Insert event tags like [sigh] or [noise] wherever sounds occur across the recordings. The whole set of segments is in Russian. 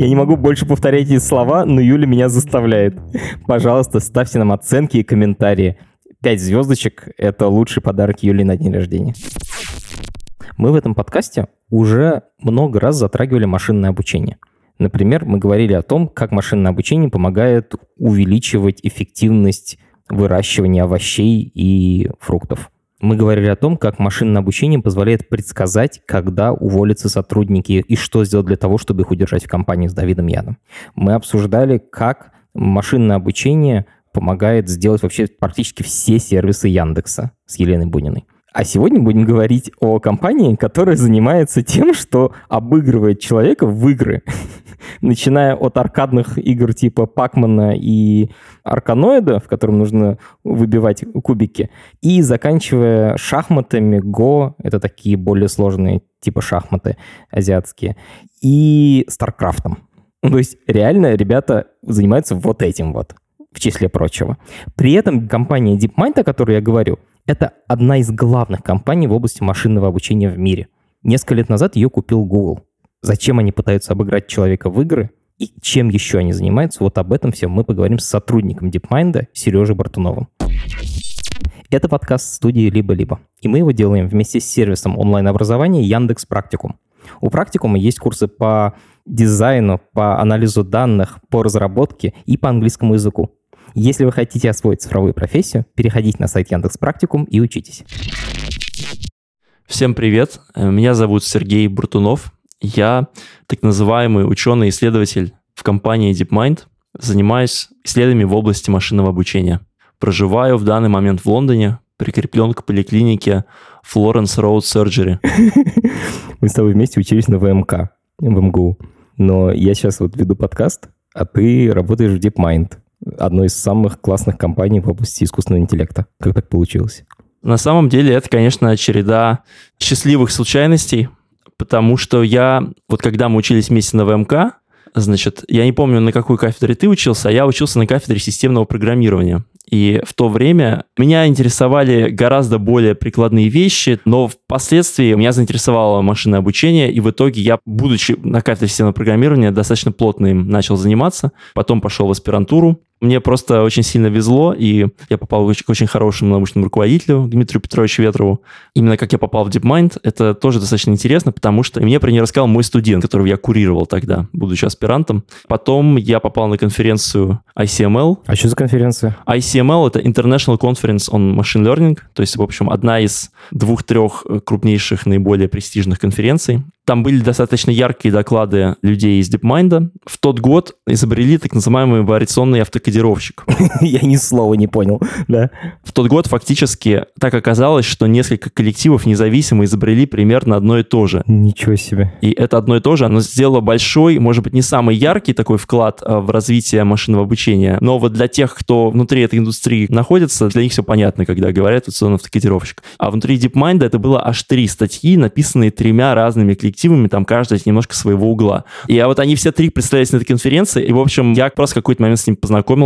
Я не могу больше повторять эти слова, но Юля меня заставляет. Пожалуйста, ставьте нам оценки и комментарии. Пять звездочек — это лучший подарок Юли на день рождения. Мы в этом подкасте уже много раз затрагивали машинное обучение. Например, мы говорили о том, как машинное обучение помогает увеличивать эффективность выращивания овощей и фруктов. Мы говорили о том, как машинное обучение позволяет предсказать, когда уволятся сотрудники и что сделать для того, чтобы их удержать в компании с Давидом Яном. Мы обсуждали, как машинное обучение помогает сделать вообще практически все сервисы Яндекса с Еленой Буниной. А сегодня будем говорить о компании, которая занимается тем, что обыгрывает человека в игры. [laughs] Начиная от аркадных игр типа Пакмана и Арканоида, в котором нужно выбивать кубики, и заканчивая шахматами, Го, это такие более сложные типа шахматы азиатские, и StarCraft ом. То есть реально ребята занимаются вот этим вот, в числе прочего. При этом компания DeepMind, о которой я говорю, это одна из главных компаний в области машинного обучения в мире. Несколько лет назад ее купил Google. Зачем они пытаются обыграть человека в игры и чем еще они занимаются, вот об этом всем мы поговорим с сотрудником DeepMind Сережей Бартуновым. Это подкаст студии «Либо-либо», и мы его делаем вместе с сервисом онлайн-образования Яндекс Практикум. У Практикума есть курсы по дизайну, по анализу данных, по разработке и по английскому языку. Если вы хотите освоить цифровую профессию, переходите на сайт Яндекс Практикум и учитесь. Всем привет, меня зовут Сергей Буртунов. Я так называемый ученый-исследователь в компании DeepMind, занимаюсь исследованиями в области машинного обучения. Проживаю в данный момент в Лондоне, прикреплен к поликлинике Florence Road Surgery. [laughs] Мы с тобой вместе учились на ВМК, в МГУ. Но я сейчас вот веду подкаст, а ты работаешь в DeepMind одной из самых классных компаний в области искусственного интеллекта. Как так получилось? На самом деле это, конечно, череда счастливых случайностей, потому что я, вот когда мы учились вместе на ВМК, значит, я не помню, на какой кафедре ты учился, а я учился на кафедре системного программирования. И в то время меня интересовали гораздо более прикладные вещи, но впоследствии меня заинтересовало машинное обучение, и в итоге я, будучи на кафедре системного программирования, достаточно плотно им начал заниматься. Потом пошел в аспирантуру, мне просто очень сильно везло, и я попал к очень хорошему научному руководителю Дмитрию Петровичу Ветрову. Именно как я попал в DeepMind, это тоже достаточно интересно, потому что мне про нее рассказал мой студент, которого я курировал тогда, будучи аспирантом. Потом я попал на конференцию ICML. А что за конференция? ICML — это International Conference on Machine Learning, то есть, в общем, одна из двух-трех крупнейших, наиболее престижных конференций. Там были достаточно яркие доклады людей из DeepMind. В тот год изобрели так называемый вариационный автокодировщик. [laughs] Я ни слова не понял, да. В тот год фактически так оказалось, что несколько коллективов независимо изобрели примерно одно и то же. Ничего себе. И это одно и то же, оно сделало большой, может быть, не самый яркий такой вклад а, в развитие машинного обучения, но вот для тех, кто внутри этой индустрии находится, для них все понятно, когда говорят вариационный автокодировщик. А внутри DeepMind это было аж три статьи, написанные тремя разными коллективами там каждый немножко своего угла. И а вот они все три представлялись на этой конференции, и, в общем, я просто в какой-то момент с ним познакомился,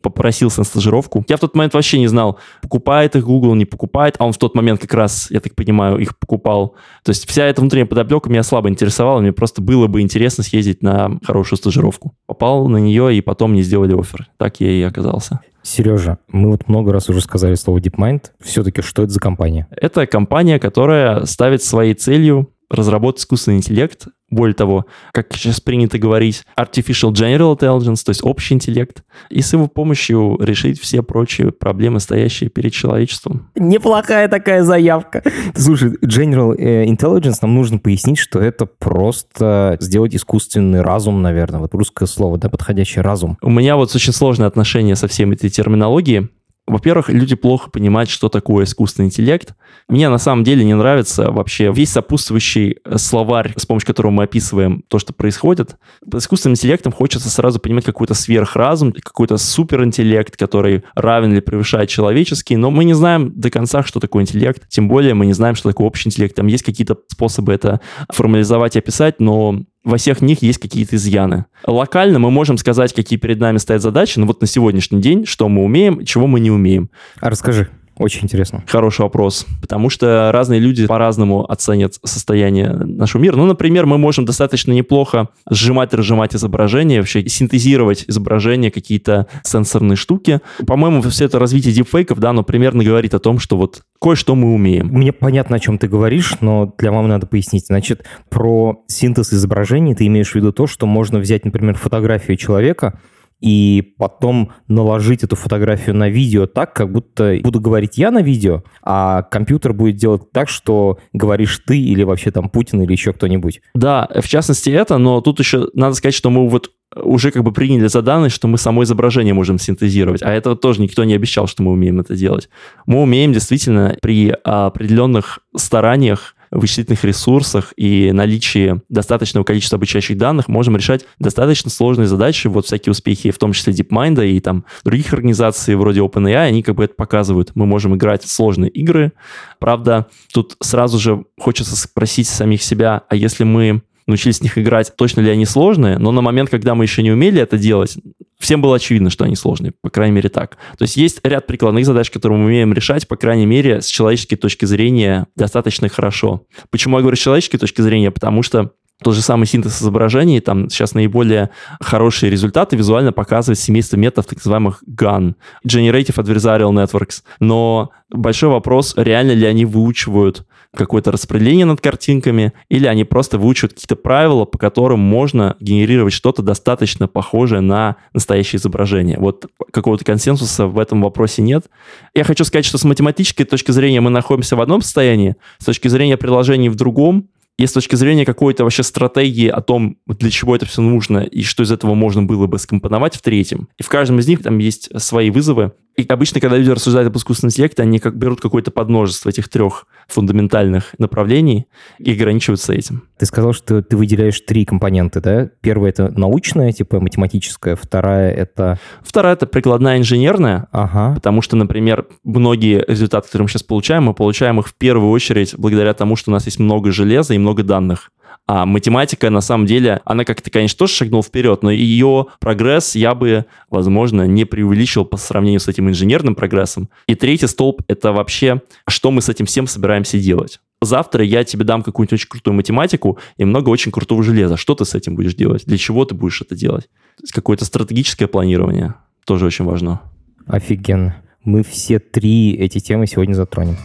попросился на стажировку. Я в тот момент вообще не знал, покупает их Google, не покупает, а он в тот момент как раз, я так понимаю, их покупал. То есть вся эта внутренняя подоплека меня слабо интересовала, мне просто было бы интересно съездить на хорошую стажировку. Попал на нее, и потом мне сделали офер. Так я и оказался. Сережа, мы вот много раз уже сказали слово DeepMind. Все-таки что это за компания? Это компания, которая ставит своей целью разработать искусственный интеллект, более того, как сейчас принято говорить, artificial general intelligence, то есть общий интеллект, и с его помощью решить все прочие проблемы, стоящие перед человечеством. Неплохая такая заявка. Слушай, general э, intelligence нам нужно пояснить, что это просто сделать искусственный разум, наверное, вот русское слово, да, подходящий разум. У меня вот очень сложное отношение со всем этой терминологией, во-первых, люди плохо понимают, что такое искусственный интеллект. Мне на самом деле не нравится вообще весь сопутствующий словарь, с помощью которого мы описываем то, что происходит. Под искусственным интеллектом хочется сразу понимать какой-то сверхразум, какой-то суперинтеллект, который равен или превышает человеческий, но мы не знаем до конца, что такое интеллект, тем более мы не знаем, что такое общий интеллект. Там есть какие-то способы это формализовать и описать, но во всех них есть какие-то изъяны. Локально мы можем сказать, какие перед нами стоят задачи, но вот на сегодняшний день, что мы умеем, чего мы не умеем. А расскажи. Очень интересно. Хороший вопрос, потому что разные люди по-разному оценят состояние нашего мира. Ну, например, мы можем достаточно неплохо сжимать разжимать изображение, вообще синтезировать изображение, какие-то сенсорные штуки. По-моему, все это развитие дипфейков, да, но примерно говорит о том, что вот кое-что мы умеем. Мне понятно, о чем ты говоришь, но для мамы надо пояснить. Значит, про синтез изображений ты имеешь в виду то, что можно взять, например, фотографию человека, и потом наложить эту фотографию на видео так, как будто буду говорить я на видео, а компьютер будет делать так, что говоришь ты или вообще там Путин или еще кто-нибудь. Да, в частности это, но тут еще надо сказать, что мы вот уже как бы приняли за данность, что мы само изображение можем синтезировать, а этого тоже никто не обещал, что мы умеем это делать. Мы умеем действительно при определенных стараниях вычислительных ресурсах и наличии достаточного количества обучающих данных можем решать достаточно сложные задачи. Вот всякие успехи, в том числе DeepMind и там других организаций вроде OpenAI, они как бы это показывают. Мы можем играть в сложные игры. Правда, тут сразу же хочется спросить самих себя, а если мы научились в них играть, точно ли они сложные, но на момент, когда мы еще не умели это делать, всем было очевидно, что они сложные, по крайней мере так. То есть есть ряд прикладных задач, которые мы умеем решать, по крайней мере, с человеческой точки зрения достаточно хорошо. Почему я говорю с человеческой точки зрения? Потому что тот же самый синтез изображений, там сейчас наиболее хорошие результаты визуально показывает семейство методов так называемых GAN, Generative Adversarial Networks. Но большой вопрос, реально ли они выучивают какое-то распределение над картинками, или они просто выучивают какие-то правила, по которым можно генерировать что-то достаточно похожее на настоящее изображение. Вот какого-то консенсуса в этом вопросе нет. Я хочу сказать, что с математической точки зрения мы находимся в одном состоянии, с точки зрения приложений в другом, и с точки зрения какой-то вообще стратегии о том, для чего это все нужно и что из этого можно было бы скомпоновать в третьем. И в каждом из них там есть свои вызовы, и обычно, когда люди рассуждают об искусственном интеллекте, они как берут какое-то подмножество этих трех фундаментальных направлений и ограничиваются этим. Ты сказал, что ты выделяешь три компоненты, да? Первая — это научная, типа математическая. Вторая — это... Вторая — это прикладная инженерная. Ага. Потому что, например, многие результаты, которые мы сейчас получаем, мы получаем их в первую очередь благодаря тому, что у нас есть много железа и много данных. А математика, на самом деле, она как-то, конечно, тоже шагнула вперед, но ее прогресс я бы, возможно, не преувеличил по сравнению с этим инженерным прогрессом. И третий столб — это вообще, что мы с этим всем собираемся делать. Завтра я тебе дам какую-нибудь очень крутую математику и много очень крутого железа. Что ты с этим будешь делать? Для чего ты будешь это делать? То есть какое-то стратегическое планирование тоже очень важно. Офигенно. Мы все три эти темы сегодня затронем.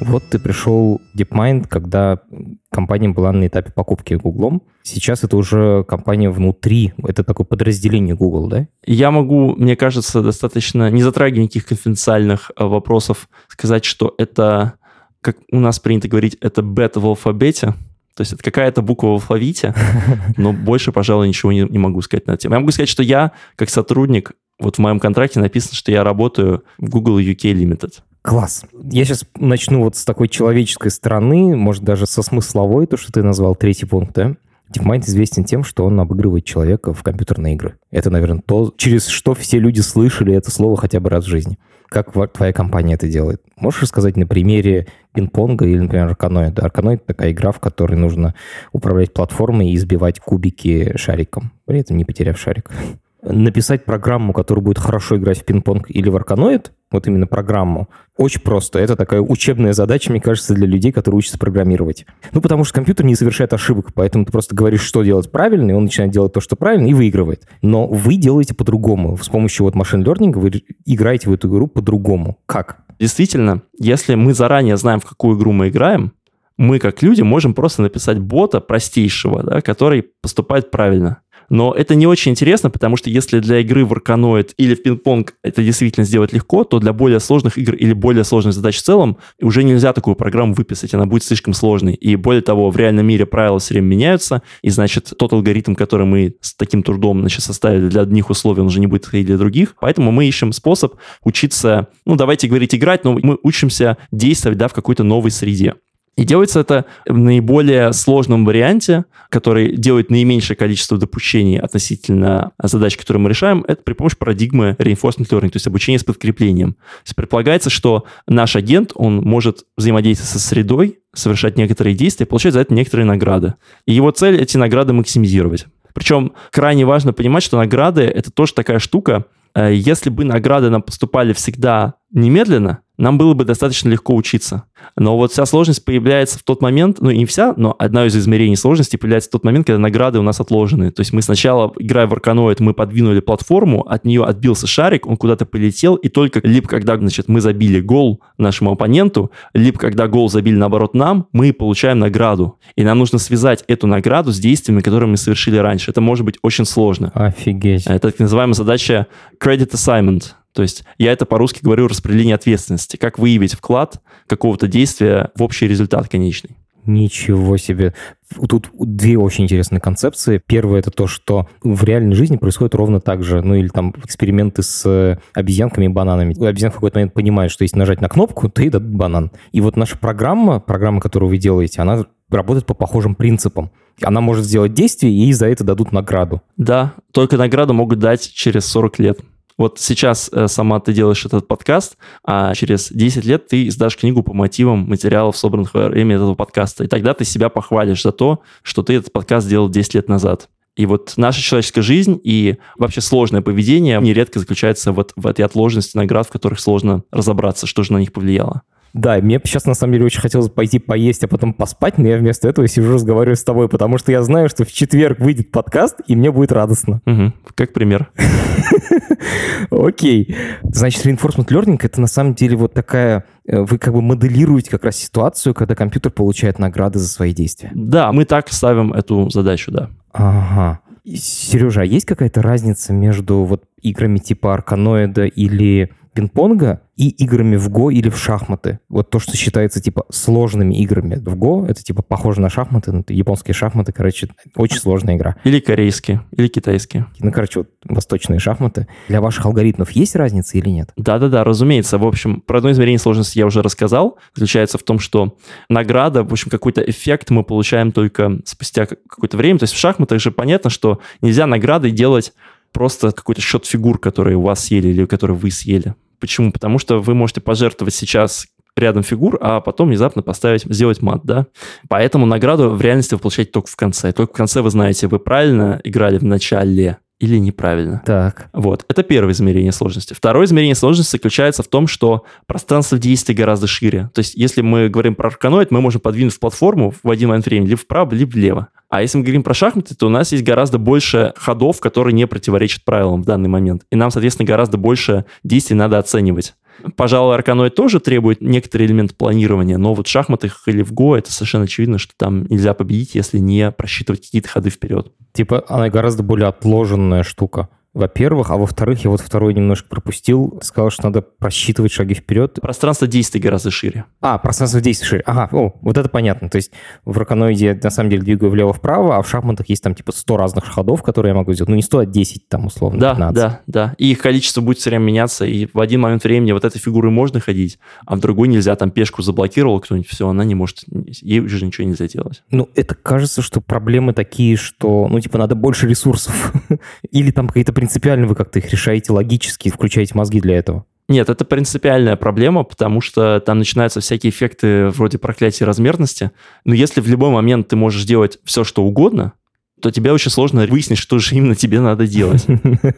Вот ты пришел в DeepMind, когда компания была на этапе покупки Гуглом. Сейчас это уже компания внутри, это такое подразделение Google, да? Я могу, мне кажется, достаточно, не затрагивая никаких конфиденциальных э, вопросов, сказать, что это, как у нас принято говорить, это бета в алфавите. То есть это какая-то буква в алфавите, [laughs] но больше, пожалуй, ничего не, не могу сказать на эту тему. Я могу сказать, что я, как сотрудник, вот в моем контракте написано, что я работаю в Google UK Limited. Класс. Я сейчас начну вот с такой человеческой стороны, может, даже со смысловой, то, что ты назвал третий пункт, да? DeepMind известен тем, что он обыгрывает человека в компьютерные игры. Это, наверное, то, через что все люди слышали это слово хотя бы раз в жизни. Как твоя компания это делает? Можешь рассказать на примере пинг-понга или, например, Арканоид? Арканоид — такая игра, в которой нужно управлять платформой и избивать кубики шариком, при этом не потеряв шарик написать программу, которая будет хорошо играть в пинг-понг или в арканоид, вот именно программу, очень просто. Это такая учебная задача, мне кажется, для людей, которые учатся программировать. Ну, потому что компьютер не совершает ошибок, поэтому ты просто говоришь, что делать правильно, и он начинает делать то, что правильно, и выигрывает. Но вы делаете по-другому. С помощью вот машин learning вы играете в эту игру по-другому. Как? Действительно, если мы заранее знаем, в какую игру мы играем, мы, как люди, можем просто написать бота простейшего, да, который поступает правильно. Но это не очень интересно, потому что если для игры в Арканоид или в пинг-понг это действительно сделать легко, то для более сложных игр или более сложных задач в целом уже нельзя такую программу выписать, она будет слишком сложной. И более того, в реальном мире правила все время меняются, и значит тот алгоритм, который мы с таким трудом значит, составили для одних условий, он уже не будет подходить для других. Поэтому мы ищем способ учиться, ну давайте говорить играть, но мы учимся действовать да, в какой-то новой среде. И делается это в наиболее сложном варианте, который делает наименьшее количество допущений относительно задач, которые мы решаем, это при помощи парадигмы reinforcement learning, то есть обучение с подкреплением. То есть предполагается, что наш агент, он может взаимодействовать со средой, совершать некоторые действия, получать за это некоторые награды. И его цель эти награды максимизировать. Причем крайне важно понимать, что награды — это тоже такая штука, э, если бы награды нам поступали всегда немедленно, нам было бы достаточно легко учиться. Но вот вся сложность появляется в тот момент, ну не вся, но одна из измерений сложности появляется в тот момент, когда награды у нас отложены. То есть мы сначала, играя в Арканоид, мы подвинули платформу, от нее отбился шарик, он куда-то полетел, и только либо когда, значит, мы забили гол нашему оппоненту, либо когда гол забили, наоборот, нам, мы получаем награду. И нам нужно связать эту награду с действиями, которые мы совершили раньше. Это может быть очень сложно. Офигеть. Это так называемая задача credit assignment. То есть я это по-русски говорю распределение ответственности. Как выявить вклад какого-то действия в общий результат конечный. Ничего себе. Тут две очень интересные концепции. Первое это то, что в реальной жизни происходит ровно так же. Ну или там эксперименты с э, обезьянками и бананами. Обезьян в какой-то момент понимает, что если нажать на кнопку, то ей дадут банан. И вот наша программа, программа, которую вы делаете, она работает по похожим принципам. Она может сделать действие, и за это дадут награду. Да, только награду могут дать через 40 лет. Вот сейчас э, сама ты делаешь этот подкаст, а через 10 лет ты издашь книгу по мотивам материалов, собранных во время этого подкаста. И тогда ты себя похвалишь за то, что ты этот подкаст сделал 10 лет назад. И вот наша человеческая жизнь и вообще сложное поведение нередко заключается вот в этой отложенности наград, в которых сложно разобраться, что же на них повлияло. Да, мне сейчас на самом деле очень хотелось пойти поесть, а потом поспать, но я вместо этого сижу, разговариваю с тобой, потому что я знаю, что в четверг выйдет подкаст, и мне будет радостно. Угу, как пример. [laughs] Окей. Значит, reinforcement learning — это на самом деле вот такая... Э, вы как бы моделируете как раз ситуацию, когда компьютер получает награды за свои действия. Да, мы так ставим эту задачу, да. Ага. Сережа, а есть какая-то разница между вот играми типа Арканоида или пинг-понга и играми в Го или в шахматы. Вот то, что считается, типа, сложными играми в Го, это, типа, похоже на шахматы, ну, японские шахматы, короче, очень сложная игра. Или корейские, или китайские. Ну, короче, вот восточные шахматы. Для ваших алгоритмов есть разница или нет? Да-да-да, разумеется. В общем, про одно измерение сложности я уже рассказал. Заключается в том, что награда, в общем, какой-то эффект мы получаем только спустя какое-то время. То есть в шахматах же понятно, что нельзя награды делать просто какой-то счет фигур, которые у вас съели или которые вы съели. Почему? Потому что вы можете пожертвовать сейчас рядом фигур, а потом внезапно поставить, сделать мат, да. Поэтому награду в реальности вы получаете только в конце. Только в конце вы знаете, вы правильно играли в начале или неправильно. Так. Вот. Это первое измерение сложности. Второе измерение сложности заключается в том, что пространство действия гораздо шире. То есть, если мы говорим про арканоид, мы можем подвинуть платформу в один момент времени либо вправо, либо влево. А если мы говорим про шахматы, то у нас есть гораздо больше ходов, которые не противоречат правилам в данный момент. И нам, соответственно, гораздо больше действий надо оценивать. Пожалуй, Арканоид тоже требует некоторый элемент планирования, но вот в шахматах или в Го это совершенно очевидно, что там нельзя победить, если не просчитывать какие-то ходы вперед. Типа она гораздо более отложенная штука во-первых, а во-вторых, я вот второй немножко пропустил, сказал, что надо просчитывать шаги вперед. Пространство действий гораздо шире. А, пространство действий шире. Ага, о, вот это понятно. То есть в раконоиде на самом деле двигаю влево-вправо, а в шахматах есть там типа 100 разных ходов, которые я могу сделать. Ну не 100, а 10 там условно, Да, 15. да, да. И их количество будет все время меняться, и в один момент времени вот этой фигурой можно ходить, а в другой нельзя. Там пешку заблокировал кто-нибудь, все, она не может, ей уже ничего нельзя делать. Ну, это кажется, что проблемы такие, что, ну, типа, надо больше ресурсов. [laughs] Или там какие-то принципиальные вы как-то их решаете логически, включаете мозги для этого? Нет, это принципиальная проблема, потому что там начинаются всякие эффекты вроде проклятия размерности. Но если в любой момент ты можешь делать все, что угодно, то тебе очень сложно выяснить, что же именно тебе надо делать.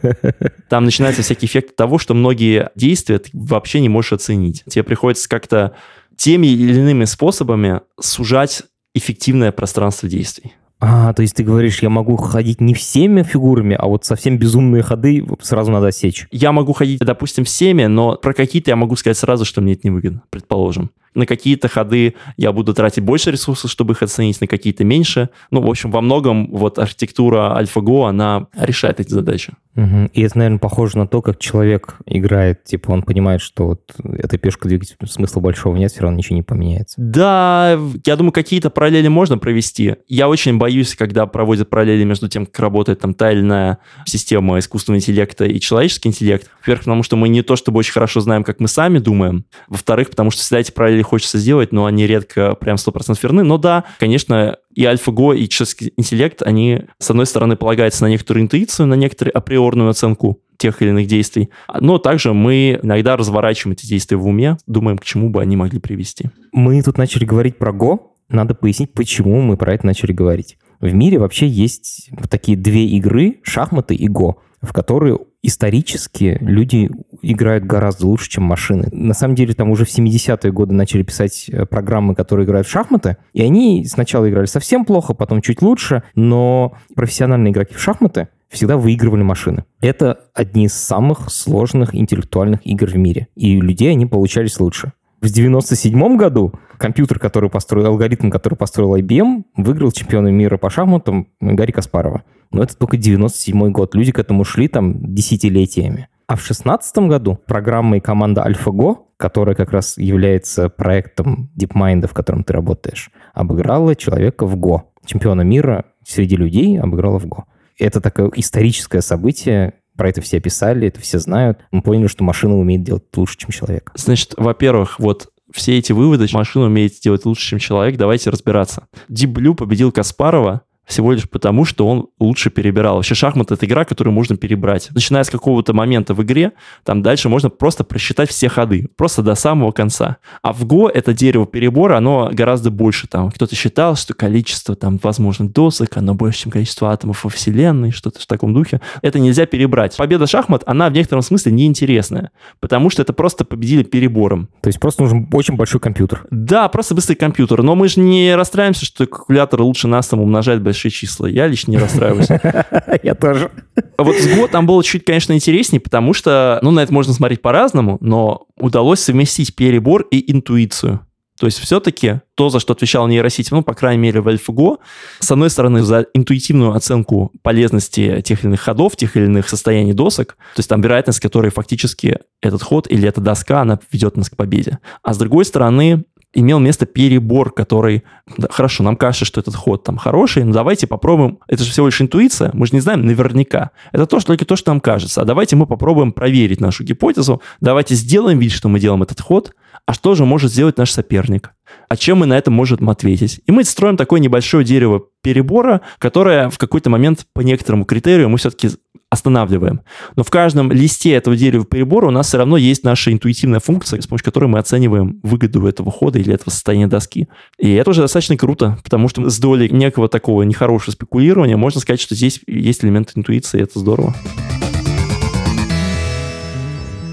[laughs] Там начинаются всякие эффекты того, что многие действия ты вообще не можешь оценить. Тебе приходится как-то теми или иными способами сужать эффективное пространство действий. А, то есть ты говоришь, я могу ходить не всеми фигурами, а вот совсем безумные ходы сразу надо сечь. Я могу ходить, допустим, всеми, но про какие-то я могу сказать сразу, что мне это невыгодно, предположим. На какие-то ходы я буду тратить больше ресурсов, чтобы их оценить, на какие-то меньше. Ну, в общем, во многом вот архитектура AlphaGo, она решает эти задачи. Угу. И это, наверное, похоже на то, как человек играет, типа он понимает, что вот эта пешка двигать смысла большого нет, все равно ничего не поменяется. Да, я думаю, какие-то параллели можно провести. Я очень боюсь, когда проводят параллели между тем, как работает там та или иная система искусственного интеллекта и человеческий интеллект. Во-первых, потому что мы не то чтобы очень хорошо знаем, как мы сами думаем. Во-вторых, потому что всегда эти параллели хочется сделать, но они редко прям 100% верны. Но да, конечно, и AlphaGo, и человеческий интеллект, они, с одной стороны, полагаются на некоторую интуицию, на некоторую априорную оценку тех или иных действий, но также мы иногда разворачиваем эти действия в уме, думаем, к чему бы они могли привести. Мы тут начали говорить про Go, надо пояснить, почему мы про это начали говорить. В мире вообще есть такие две игры, шахматы и Go, в которые исторически люди играют гораздо лучше, чем машины. На самом деле, там уже в 70-е годы начали писать э, программы, которые играют в шахматы, и они сначала играли совсем плохо, потом чуть лучше, но профессиональные игроки в шахматы всегда выигрывали машины. Это одни из самых сложных интеллектуальных игр в мире, и людей они получались лучше. В 97 году компьютер, который построил, алгоритм, который построил IBM, выиграл чемпиона мира по шахматам Гарри Каспарова. Но это только 97 год. Люди к этому шли там десятилетиями. А в 2016 году программа и команда AlphaGo, которая как раз является проектом DeepMind, в котором ты работаешь, обыграла человека в Go. Чемпиона мира среди людей обыграла в Go. Это такое историческое событие, про это все писали, это все знают. Мы поняли, что машина умеет делать лучше, чем человек. Значит, во-первых, вот все эти выводы, машина умеет делать лучше, чем человек, давайте разбираться. Deep победил Каспарова, всего лишь потому, что он лучше перебирал. Вообще шахмат — это игра, которую можно перебрать. Начиная с какого-то момента в игре, там дальше можно просто просчитать все ходы, просто до самого конца. А в Go это дерево перебора, оно гораздо больше. Там кто-то считал, что количество там возможных досок, оно больше, чем количество атомов во Вселенной, что-то в таком духе. Это нельзя перебрать. Победа шахмат, она в некотором смысле неинтересная, потому что это просто победили перебором. То есть просто нужен очень большой компьютер. Да, просто быстрый компьютер. Но мы же не расстраиваемся, что калькулятор лучше нас там умножает большие числа. Я лично не расстраиваюсь. [laughs] Я тоже. А вот с Go там было чуть, конечно, интереснее, потому что, ну, на это можно смотреть по-разному, но удалось совместить перебор и интуицию. То есть все-таки то, за что отвечал нейросеть, ну, по крайней мере, в AlphaGo, с одной стороны, за интуитивную оценку полезности тех или иных ходов, тех или иных состояний досок, то есть там вероятность, которой фактически этот ход или эта доска, она ведет нас к победе. А с другой стороны, имел место перебор, который, да, хорошо, нам кажется, что этот ход там хороший, но давайте попробуем, это же всего лишь интуиция, мы же не знаем наверняка. Это то, что, только то, что нам кажется. А давайте мы попробуем проверить нашу гипотезу, давайте сделаем вид, что мы делаем этот ход, а что же может сделать наш соперник? А чем мы на это можем ответить? И мы строим такое небольшое дерево перебора, которое в какой-то момент по некоторому критерию мы все-таки останавливаем. Но в каждом листе этого дерева перебора у нас все равно есть наша интуитивная функция, с помощью которой мы оцениваем выгоду этого хода или этого состояния доски. И это уже достаточно круто, потому что с долей некого такого нехорошего спекулирования можно сказать, что здесь есть элемент интуиции, и это здорово.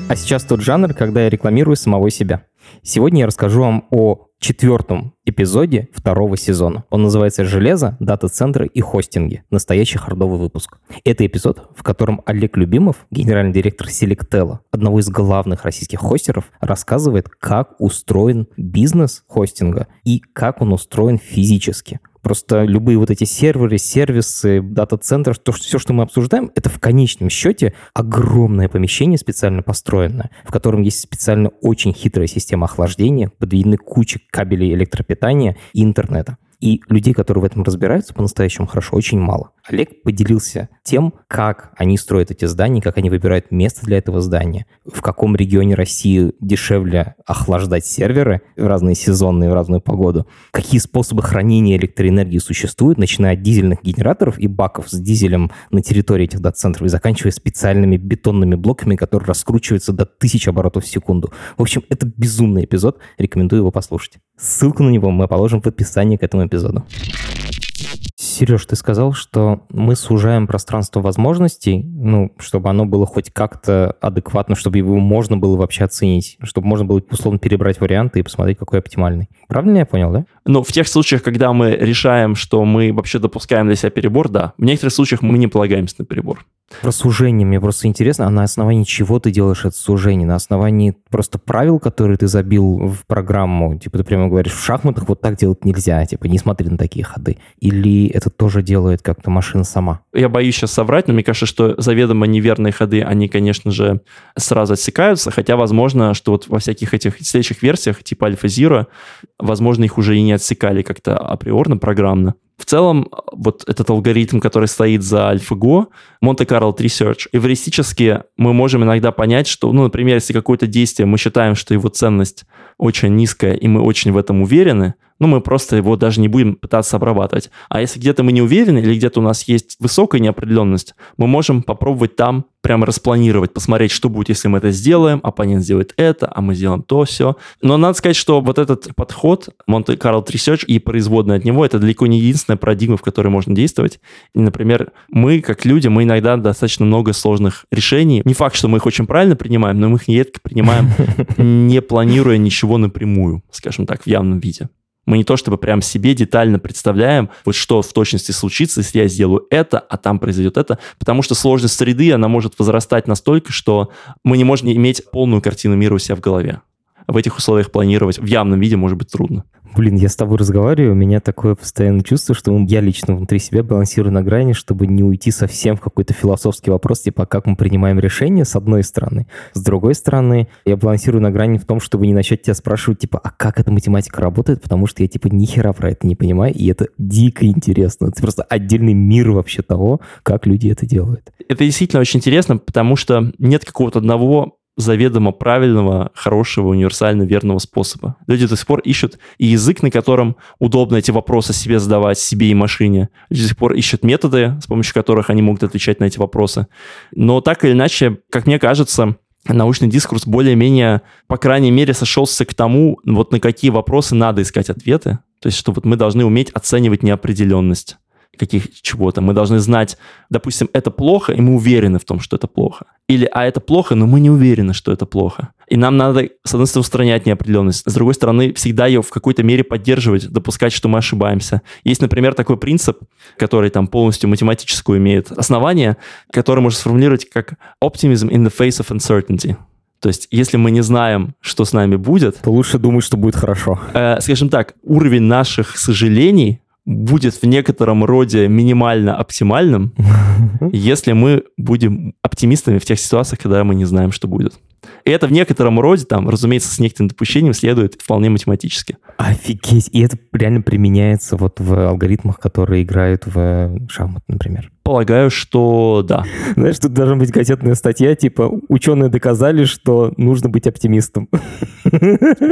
А сейчас тот жанр, когда я рекламирую самого себя. Сегодня я расскажу вам о четвертом эпизоде второго сезона. Он называется «Железо, дата-центры и хостинги. Настоящий хардовый выпуск». Это эпизод, в котором Олег Любимов, генеральный директор Selectella, одного из главных российских хостеров, рассказывает, как устроен бизнес хостинга и как он устроен физически. Просто любые вот эти серверы, сервисы, дата-центры, то, что, все, что мы обсуждаем, это в конечном счете огромное помещение специально построенное, в котором есть специально очень хитрая система охлаждения, подведены куча кабелей электропитания и интернета. И людей, которые в этом разбираются по-настоящему хорошо, очень мало. Олег поделился тем, как они строят эти здания, как они выбирают место для этого здания, в каком регионе России дешевле охлаждать серверы в разные сезонные, в разную погоду, какие способы хранения электроэнергии существуют, начиная от дизельных генераторов и баков с дизелем на территории этих дата-центров и заканчивая специальными бетонными блоками, которые раскручиваются до тысяч оборотов в секунду. В общем, это безумный эпизод, рекомендую его послушать. Ссылку на него мы положим в описании к этому эпизоду. Сереж, ты сказал, что мы сужаем пространство возможностей, ну, чтобы оно было хоть как-то адекватно, чтобы его можно было вообще оценить, чтобы можно было условно перебрать варианты и посмотреть, какой оптимальный. Правильно я понял, да? Ну, в тех случаях, когда мы решаем, что мы вообще допускаем для себя перебор, да. В некоторых случаях мы не полагаемся на перебор. Про сужение мне просто интересно, а на основании чего ты делаешь это сужение? На основании просто правил, которые ты забил в программу? Типа ты прямо говоришь, в шахматах вот так делать нельзя, типа не смотри на такие ходы. Или это тоже делает как-то машина сама? Я боюсь сейчас соврать, но мне кажется, что заведомо неверные ходы, они, конечно же, сразу отсекаются, хотя возможно, что вот во всяких этих следующих версиях, типа Zero, возможно, их уже и не отсекали как-то априорно программно. В целом, вот этот алгоритм, который стоит за AlphaGo, Monte Carlo Research, эвристически мы можем иногда понять, что, ну, например, если какое-то действие мы считаем, что его ценность очень низкая, и мы очень в этом уверены, ну, мы просто его даже не будем пытаться обрабатывать. А если где-то мы не уверены или где-то у нас есть высокая неопределенность, мы можем попробовать там прямо распланировать, посмотреть, что будет, если мы это сделаем, оппонент сделает это, а мы сделаем то, все. Но надо сказать, что вот этот подход Monte Carlo Research и производная от него, это далеко не единственная парадигма, в которой можно действовать. И, например, мы, как люди, мы иногда достаточно много сложных решений. Не факт, что мы их очень правильно принимаем, но мы их нередко принимаем, [laughs] не планируя ничего напрямую, скажем так, в явном виде. Мы не то чтобы прям себе детально представляем, вот что в точности случится, если я сделаю это, а там произойдет это, потому что сложность среды, она может возрастать настолько, что мы не можем иметь полную картину мира у себя в голове. В этих условиях планировать в явном виде может быть трудно. Блин, я с тобой разговариваю, у меня такое постоянное чувство, что я лично внутри себя балансирую на грани, чтобы не уйти совсем в какой-то философский вопрос, типа, как мы принимаем решения, с одной стороны. С другой стороны, я балансирую на грани в том, чтобы не начать тебя спрашивать, типа, а как эта математика работает, потому что я, типа, ни хера про это не понимаю, и это дико интересно. Это просто отдельный мир вообще того, как люди это делают. Это действительно очень интересно, потому что нет какого-то одного заведомо правильного, хорошего, универсально верного способа. Люди до сих пор ищут язык, на котором удобно эти вопросы себе задавать, себе и машине. Люди до сих пор ищут методы, с помощью которых они могут отвечать на эти вопросы. Но так или иначе, как мне кажется, научный дискурс более-менее, по крайней мере, сошелся к тому, вот на какие вопросы надо искать ответы. То есть, что вот мы должны уметь оценивать неопределенность каких чего-то. Мы должны знать, допустим, это плохо, и мы уверены в том, что это плохо. Или, а это плохо, но мы не уверены, что это плохо. И нам надо, с одной стороны, устранять неопределенность, с другой стороны, всегда ее в какой-то мере поддерживать, допускать, что мы ошибаемся. Есть, например, такой принцип, который там полностью математическую имеет основание, который можно сформулировать как optimism in the face of uncertainty. То есть, если мы не знаем, что с нами будет... То лучше думать, что будет хорошо. Э, скажем так, уровень наших сожалений будет в некотором роде минимально оптимальным, [laughs] если мы будем оптимистами в тех ситуациях, когда мы не знаем, что будет. И это в некотором роде, там, разумеется, с некоторым допущением следует вполне математически. Офигеть! И это реально применяется вот в алгоритмах, которые играют в шахмат, например. Полагаю, что да. [laughs] Знаешь, тут должна быть газетная статья, типа «Ученые доказали, что нужно быть оптимистом».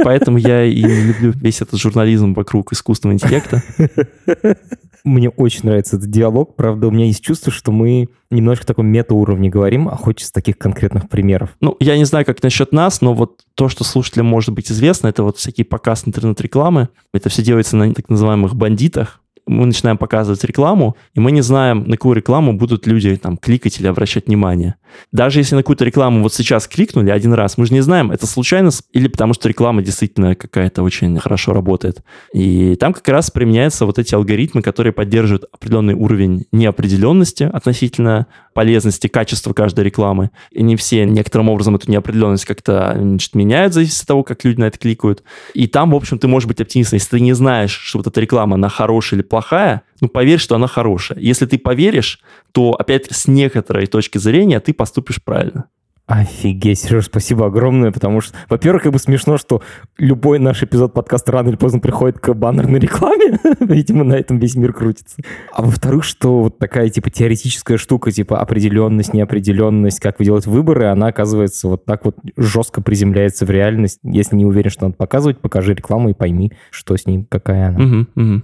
Поэтому я и [laughs] люблю весь этот журнализм вокруг искусственного интеллекта. [laughs] Мне очень нравится этот диалог. Правда, у меня есть чувство, что мы немножко в таком мета-уровне говорим, а хочется таких конкретных примеров. Ну, я не знаю, как насчет нас, но вот то, что слушателям может быть известно, это вот всякие показ интернет-рекламы. Это все делается на так называемых бандитах мы начинаем показывать рекламу, и мы не знаем, на какую рекламу будут люди там кликать или обращать внимание. Даже если на какую-то рекламу вот сейчас кликнули один раз, мы же не знаем, это случайно или потому что реклама действительно какая-то очень хорошо работает. И там как раз применяются вот эти алгоритмы, которые поддерживают определенный уровень неопределенности относительно полезности, качества каждой рекламы. И не все некоторым образом эту неопределенность как-то значит, меняют, зависит от того, как люди на это кликают. И там, в общем, ты можешь быть оптимистом. Если ты не знаешь, что вот эта реклама, она хорошая или плохая, ну, поверь, что она хорошая. Если ты поверишь, то, опять с некоторой точки зрения, ты поступишь правильно. Офигеть, Сереж, спасибо огромное, потому что, во-первых, как бы смешно, что любой наш эпизод подкаста рано или поздно приходит к баннерной рекламе. [laughs] Видимо, на этом весь мир крутится. А во-вторых, что вот такая, типа, теоретическая штука, типа, определенность, неопределенность, как вы делаете выборы, она, оказывается, вот так вот жестко приземляется в реальность. Если не уверен, что надо показывать, покажи рекламу и пойми, что с ней, какая она. Угу, угу.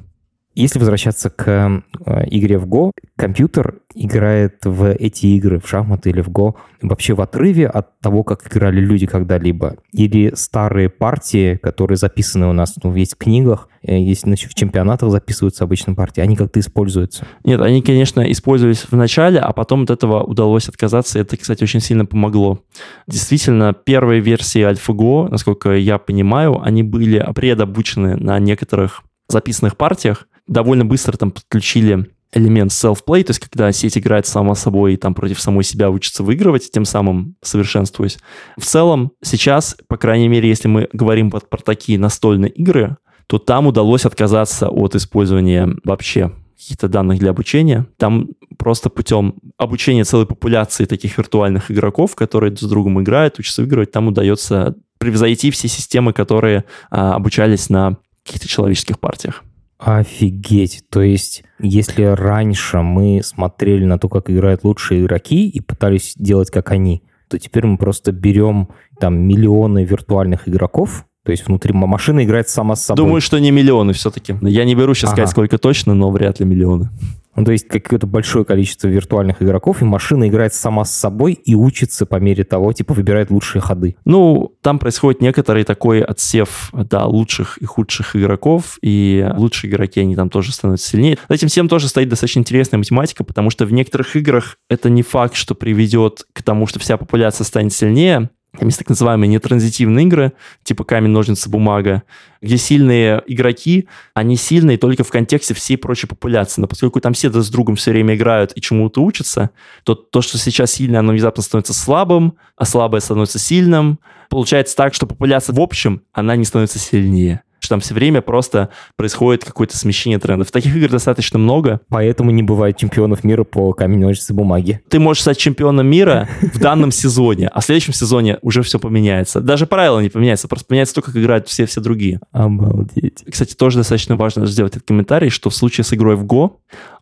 Если возвращаться к э, игре в Go, компьютер играет в эти игры, в шахматы или в Go, вообще в отрыве от того, как играли люди когда-либо. Или старые партии, которые записаны у нас ну, есть в книгах, э, значит, в чемпионатах записываются обычно партии, они как-то используются? Нет, они, конечно, использовались в начале, а потом от этого удалось отказаться. Это, кстати, очень сильно помогло. Действительно, первые версии AlphaGo, насколько я понимаю, они были предобучены на некоторых записанных партиях, довольно быстро там подключили элемент self-play, то есть когда сеть играет сама собой и там против самой себя учится выигрывать, тем самым совершенствуясь. В целом сейчас, по крайней мере, если мы говорим про, про такие настольные игры, то там удалось отказаться от использования вообще каких-то данных для обучения. Там просто путем обучения целой популяции таких виртуальных игроков, которые друг с другом играют, учатся выигрывать, там удается превзойти все системы, которые а, обучались на каких-то человеческих партиях. Офигеть. То есть, если раньше мы смотрели на то, как играют лучшие игроки и пытались делать как они, то теперь мы просто берем там миллионы виртуальных игроков, то есть внутри машина играет сама с собой. Думаю, что не миллионы все-таки. Я не беру сейчас ага. сказать, сколько точно, но вряд ли миллионы. Ну, то есть какое-то большое количество виртуальных игроков, и машина играет сама с собой и учится по мере того, типа выбирает лучшие ходы. Ну, там происходит некоторый такой отсев, да, лучших и худших игроков, и лучшие игроки, они там тоже становятся сильнее. За этим всем тоже стоит достаточно интересная математика, потому что в некоторых играх это не факт, что приведет к тому, что вся популяция станет сильнее, там есть так называемые нетранзитивные игры, типа камень, ножницы, бумага, где сильные игроки, они сильные только в контексте всей прочей популяции. Но поскольку там все друг с другом все время играют и чему-то учатся, то то, что сейчас сильное, оно внезапно становится слабым, а слабое становится сильным. Получается так, что популяция в общем, она не становится сильнее что там все время просто происходит какое-то смещение трендов. Таких игр достаточно много. Поэтому не бывает чемпионов мира по камень, ножницы, бумаги. Ты можешь стать чемпионом мира в данном сезоне, а в следующем сезоне уже все поменяется. Даже правила не поменяются, просто поменяется то, как играют все-все другие. Обалдеть. Кстати, тоже достаточно важно сделать этот комментарий, что в случае с игрой в Go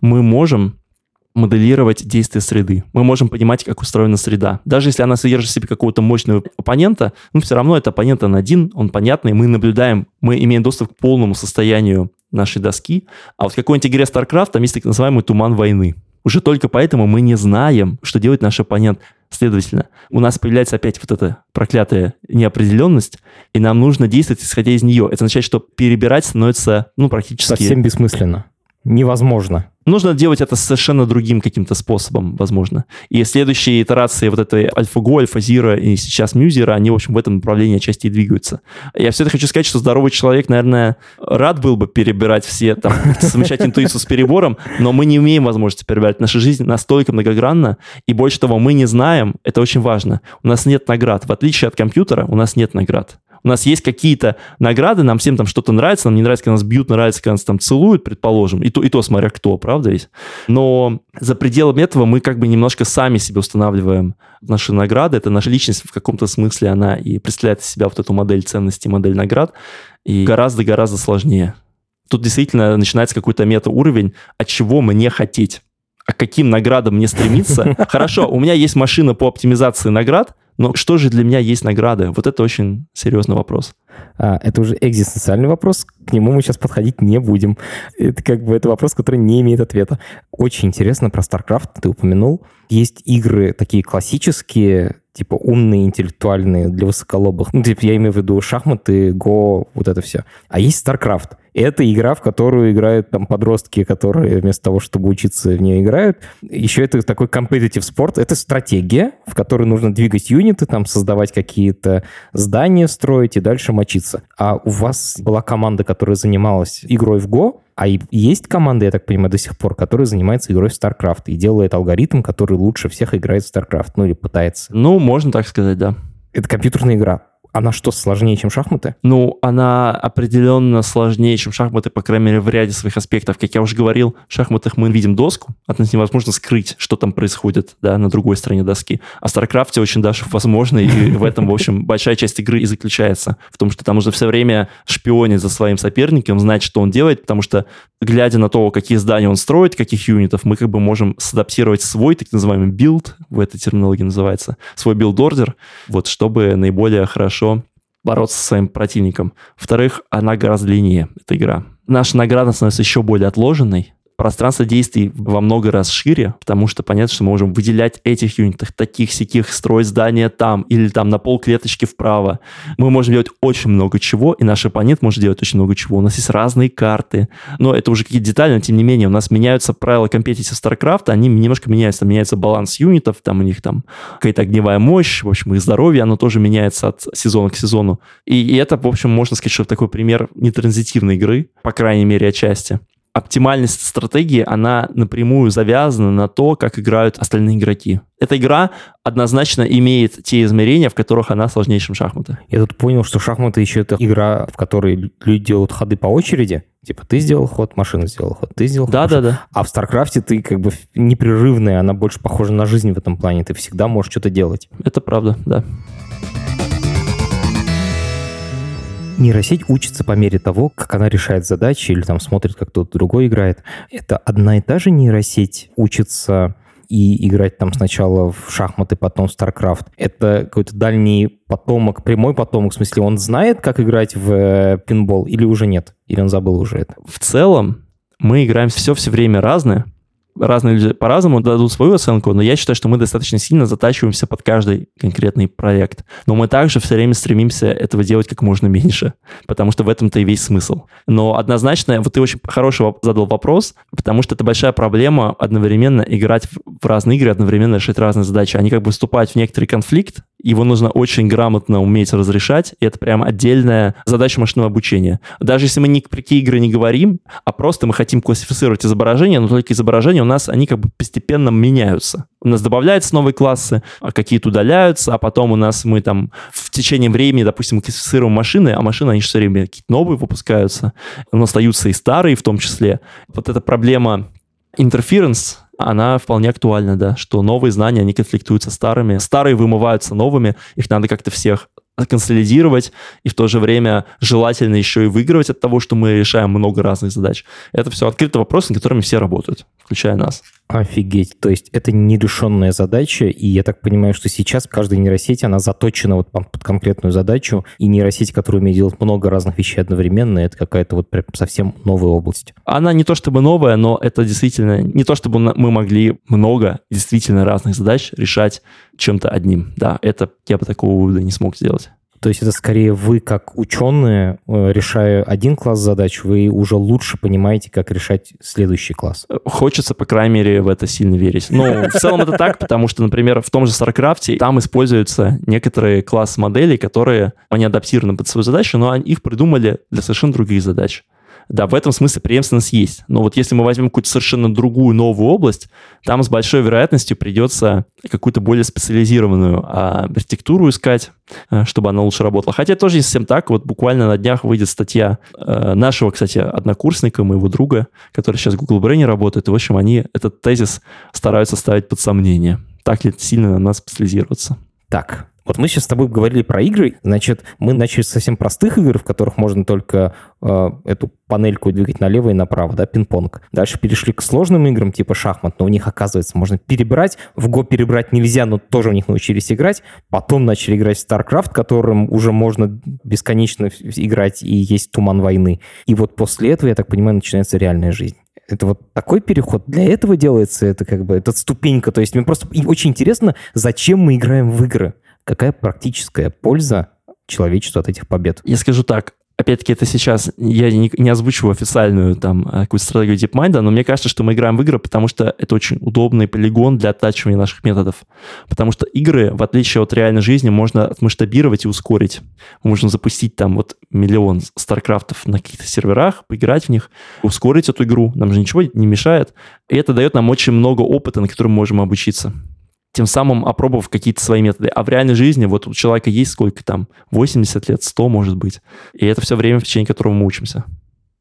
мы можем моделировать действия среды. Мы можем понимать, как устроена среда. Даже если она содержит в себе какого-то мощного оппонента, ну, все равно это оппонент он один, он понятный, мы наблюдаем, мы имеем доступ к полному состоянию нашей доски. А вот в какой-нибудь игре StarCraft там есть так называемый туман войны. Уже только поэтому мы не знаем, что делает наш оппонент. Следовательно, у нас появляется опять вот эта проклятая неопределенность, и нам нужно действовать, исходя из нее. Это означает, что перебирать становится, ну, практически... Совсем бессмысленно. Невозможно. Нужно делать это совершенно другим каким-то способом, возможно. И следующие итерации вот этой AlphaGo, AlphaZero и сейчас Muser, они, в общем, в этом направлении отчасти и двигаются. Я все это хочу сказать, что здоровый человек, наверное, рад был бы перебирать все, там, [laughs] совмещать интуицию с перебором, но мы не имеем возможности перебирать. Наша жизнь настолько многогранна, и больше того, мы не знаем, это очень важно. У нас нет наград. В отличие от компьютера, у нас нет наград у нас есть какие-то награды, нам всем там что-то нравится, нам не нравится, когда нас бьют, нравится, когда нас там целуют, предположим, и то, и то смотря кто, правда ведь? Но за пределами этого мы как бы немножко сами себе устанавливаем наши награды, это наша личность в каком-то смысле, она и представляет из себя вот эту модель ценностей, модель наград, и гораздо-гораздо сложнее. Тут действительно начинается какой-то мета-уровень, от чего мне хотеть а каким наградам мне стремиться. [laughs] Хорошо, у меня есть машина по оптимизации наград, но что же для меня есть награды? Вот это очень серьезный вопрос. А, это уже экзистенциальный вопрос, к нему мы сейчас подходить не будем. Это как бы это вопрос, который не имеет ответа. Очень интересно про StarCraft, ты упомянул. Есть игры такие классические, типа умные, интеллектуальные для высоколобых. Ну, типа, я имею в виду шахматы, Go, вот это все. А есть StarCraft. Это игра, в которую играют там подростки, которые вместо того, чтобы учиться в нее играют. Еще это такой competitive спорт. Это стратегия, в которой нужно двигать юниты, там создавать какие-то здания, строить и дальше мочиться. А у вас была команда, которая занималась игрой в Go, а есть команда, я так понимаю, до сих пор, которая занимается игрой в StarCraft и делает алгоритм, который лучше всех играет в StarCraft, ну или пытается. Ну, можно так сказать, да. Это компьютерная игра. Она что, сложнее, чем шахматы? Ну, она определенно сложнее, чем шахматы, по крайней мере, в ряде своих аспектов. Как я уже говорил, в шахматах мы видим доску, от нас невозможно скрыть, что там происходит да, на другой стороне доски. А в StarCraft очень даже возможно, и в этом, в общем, большая часть игры и заключается. В том, что там нужно все время шпионить за своим соперником, знать, что он делает, потому что, глядя на то, какие здания он строит, каких юнитов, мы как бы можем садаптировать свой так называемый build, в этой терминологии называется, свой build order, вот, чтобы наиболее хорошо хорошо бороться со своим противником. Во-вторых, она гораздо длиннее, эта игра. Наша награда становится еще более отложенной, пространство действий во много раз шире, потому что понятно, что мы можем выделять этих юнитов, таких сяких, строить здания там или там на пол клеточки вправо. Мы можем делать очень много чего, и наш оппонент может делать очень много чего. У нас есть разные карты, но это уже какие-то детали, но тем не менее у нас меняются правила компетитив StarCraft, они немножко меняются, там меняется баланс юнитов, там у них там какая-то огневая мощь, в общем, их здоровье, оно тоже меняется от сезона к сезону. И, и это, в общем, можно сказать, что такой пример нетранзитивной игры, по крайней мере, отчасти. Оптимальность стратегии, она напрямую завязана на то, как играют остальные игроки. Эта игра однозначно имеет те измерения, в которых она сложнее, чем шахматы. Я тут понял, что шахматы еще это игра, в которой люди делают ходы по очереди. Типа ты сделал ход, машина сделала ход, ты сделал да, ход. Да, да, да. А в StarCraft е ты как бы непрерывная, она больше похожа на жизнь в этом плане. Ты всегда можешь что-то делать. Это правда, да. Нейросеть учится по мере того, как она решает задачи или там смотрит, как кто-то другой играет. Это одна и та же нейросеть учится и играть там сначала в шахматы, потом в StarCraft. Это какой-то дальний потомок, прямой потомок, в смысле, он знает, как играть в э, пинбол или уже нет? Или он забыл уже это? В целом, мы играем все все время разное, разные люди по-разному дадут свою оценку, но я считаю, что мы достаточно сильно затачиваемся под каждый конкретный проект. Но мы также все время стремимся этого делать как можно меньше, потому что в этом-то и весь смысл. Но однозначно, вот ты очень хороший задал вопрос, потому что это большая проблема одновременно играть в разные игры, одновременно решать разные задачи. Они как бы вступают в некоторый конфликт, его нужно очень грамотно уметь разрешать, и это прям отдельная задача машинного обучения. Даже если мы ни про какие игры не говорим, а просто мы хотим классифицировать изображение, но только изображения у нас, они как бы постепенно меняются. У нас добавляются новые классы, а какие-то удаляются, а потом у нас мы там в течение времени, допустим, классифицируем машины, а машины, они все время какие-то новые выпускаются, но остаются и старые в том числе. Вот эта проблема интерференс, она вполне актуальна, да, что новые знания, они конфликтуют со старыми, старые вымываются новыми, их надо как-то всех консолидировать и в то же время желательно еще и выигрывать от того, что мы решаем много разных задач. Это все открытые вопросы, над которыми все работают, включая нас. Офигеть. То есть это нерешенная задача, и я так понимаю, что сейчас каждая нейросеть, она заточена вот под конкретную задачу, и нейросеть, которая умеет делать много разных вещей одновременно, это какая-то вот прям совсем новая область. Она не то чтобы новая, но это действительно не то чтобы мы могли много действительно разных задач решать чем-то одним. Да, это я бы такого вывода не смог сделать. То есть это скорее вы, как ученые, э, решая один класс задач, вы уже лучше понимаете, как решать следующий класс. Хочется, по крайней мере, в это сильно верить. Ну, в целом это так, потому что, например, в том же StarCraft там используются некоторые классы моделей, которые, они адаптированы под свою задачу, но их придумали для совершенно других задач. Да, в этом смысле преемственность есть. Но вот если мы возьмем какую-то совершенно другую новую область, там с большой вероятностью придется какую-то более специализированную а, архитектуру искать, а, чтобы она лучше работала. Хотя тоже не совсем так. Вот буквально на днях выйдет статья а, нашего, кстати, однокурсника, моего друга, который сейчас в Google Brain работает. И, в общем, они этот тезис стараются ставить под сомнение. Так ли сильно на нас специализироваться? Так, вот мы сейчас с тобой говорили про игры, значит, мы начали с совсем простых игр, в которых можно только э, эту панельку двигать налево и направо, да, пинг-понг. Дальше перешли к сложным играм, типа шахмат, но у них, оказывается, можно перебирать. В Го перебрать нельзя, но тоже у них научились играть. Потом начали играть в StarCraft, которым уже можно бесконечно играть, и есть туман войны. И вот после этого, я так понимаю, начинается реальная жизнь. Это вот такой переход. Для этого делается это как бы, это ступенька. То есть мне просто очень интересно, зачем мы играем в игры какая практическая польза человечеству от этих побед? Я скажу так, опять-таки, это сейчас я не, не озвучиваю официальную там э, какую-то стратегию DeepMind, но мне кажется, что мы играем в игры, потому что это очень удобный полигон для оттачивания наших методов. Потому что игры, в отличие от реальной жизни, можно отмасштабировать и ускорить. Можем запустить там вот миллион старткрафтов на каких-то серверах, поиграть в них, ускорить эту игру, нам же ничего не мешает. И это дает нам очень много опыта, на котором мы можем обучиться тем самым опробовав какие-то свои методы. А в реальной жизни вот у человека есть сколько там? 80 лет, 100 может быть. И это все время, в течение которого мы учимся.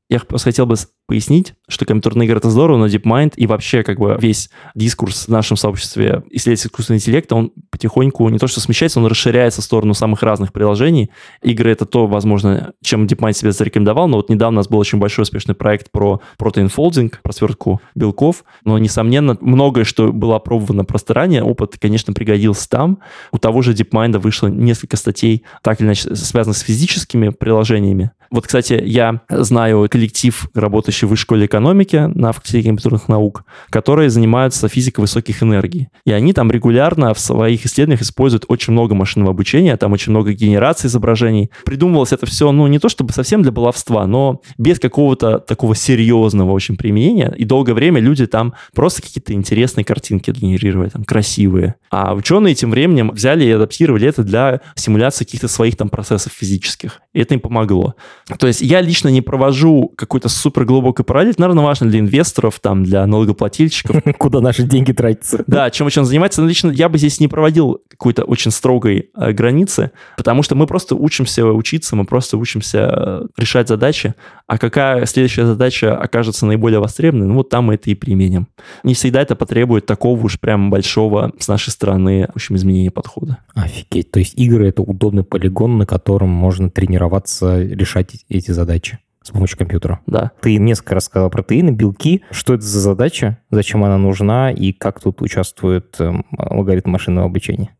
Я просто хотел бы пояснить, что компьютерные игры — это здорово, но DeepMind и вообще как бы весь дискурс в нашем сообществе исследователей искусственного интеллекта, он потихоньку не то что смещается, он расширяется в сторону самых разных приложений. Игры — это то, возможно, чем DeepMind себе зарекомендовал, но вот недавно у нас был очень большой успешный проект про протеинфолдинг, про свертку белков, но, несомненно, многое, что было опробовано просто ранее, опыт, конечно, пригодился там. У того же DeepMind вышло несколько статей, так или иначе, связанных с физическими приложениями. Вот, кстати, я знаю коллектив, работающий в высшей школе экономики на факультете компьютерных наук, которые занимаются физикой высоких энергий. И они там регулярно в своих исследованиях используют очень много машинного обучения, там очень много генерации изображений. Придумывалось это все, ну, не то чтобы совсем для баловства, но без какого-то такого серьезного очень применения. И долгое время люди там просто какие-то интересные картинки генерировали, там, красивые. А ученые тем временем взяли и адаптировали это для симуляции каких-то своих там процессов физических. И это им помогло. То есть я лично не провожу какой-то супер глубокой параллель, наверное, важно для инвесторов, там, для налогоплательщиков. [laughs] Куда наши деньги тратятся. Да, чем очень занимается. Но лично я бы здесь не проводил какой-то очень строгой э, границы, потому что мы просто учимся учиться, мы просто учимся э, решать задачи, а какая следующая задача окажется наиболее востребованной, ну вот там мы это и применим. Не всегда это потребует такого уж прям большого с нашей стороны, в общем, изменения подхода. Офигеть. То есть игры — это удобный полигон, на котором можно тренироваться, решать эти задачи с помощью компьютера. Да. Ты несколько раз сказал протеины, белки. Что это за задача, зачем она нужна и как тут участвует эм, алгоритм машинного обучения?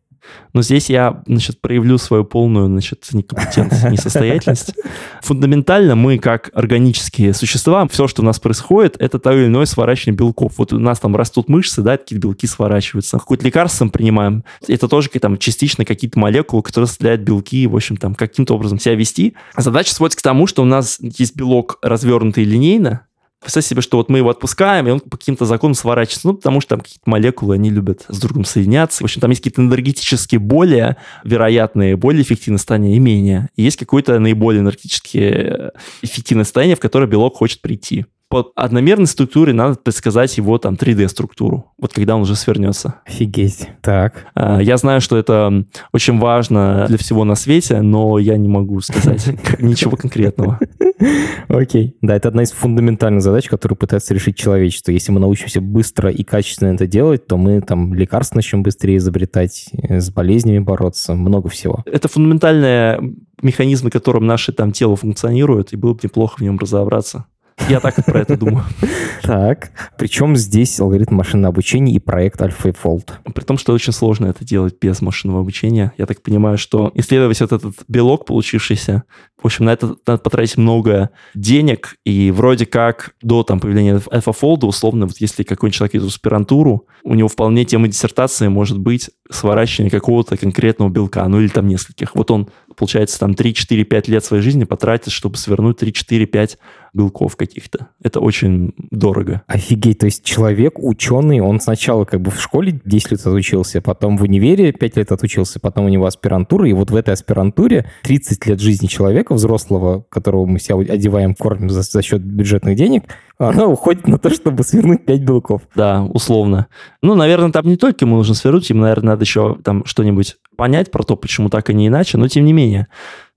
Но здесь я, значит, проявлю свою полную, значит, некомпетентность, несостоятельность. Фундаментально мы, как органические существа, все, что у нас происходит, это то или иное сворачивание белков. Вот у нас там растут мышцы, да, какие белки сворачиваются. Какое-то лекарство принимаем, это тоже там частично какие-то молекулы, которые составляют белки, в общем, там каким-то образом себя вести. Задача сводится к тому, что у нас есть белок развернутый линейно, Представь себе, что вот мы его отпускаем, и он по каким-то законам сворачивается. Ну, потому что там какие-то молекулы, они любят с другом соединяться. В общем, там есть какие-то энергетически более вероятные, более эффективные состояния и менее. И есть какое-то наиболее энергетически эффективное состояние, в которое белок хочет прийти по одномерной структуре надо предсказать его там 3D-структуру, вот когда он уже свернется. Офигеть. Так. А, я знаю, что это очень важно для всего на свете, но я не могу сказать [laughs] ничего конкретного. [laughs] Окей. Да, это одна из фундаментальных задач, которую пытается решить человечество. Если мы научимся быстро и качественно это делать, то мы там лекарства начнем быстрее изобретать, э, с болезнями бороться, много всего. Это фундаментальные механизмы, которым наше там тело функционирует, и было бы неплохо в нем разобраться. Я так про это думаю. [laughs] Так, причем здесь алгоритм машинного обучения и проект AlphaFold? При том, что очень сложно это делать без машинного обучения. Я так понимаю, что исследовать вот этот белок, получившийся, в общем, на это надо потратить много денег, и вроде как до там, появления AlphaFold, условно, вот если какой-нибудь человек идет в аспирантуру, у него вполне тема диссертации может быть сворачивание какого-то конкретного белка, ну или там нескольких. Вот он получается, там 3-4-5 лет своей жизни потратит, чтобы свернуть 3-4-5 белков каких-то. Это очень дорого. Офигеть, то есть человек, ученый, он сначала как бы в школе 10 лет отучился, потом в универе 5 лет отучился, потом у него аспирантура, и вот в этой аспирантуре 30 лет жизни человека, взрослого, которого мы себя одеваем, кормим за, за счет бюджетных денег, она уходит на то, чтобы свернуть 5 белков. Да, условно. Ну, наверное, там не только ему нужно свернуть, ему, наверное, надо еще там что-нибудь понять про то, почему так и не иначе, но тем не менее,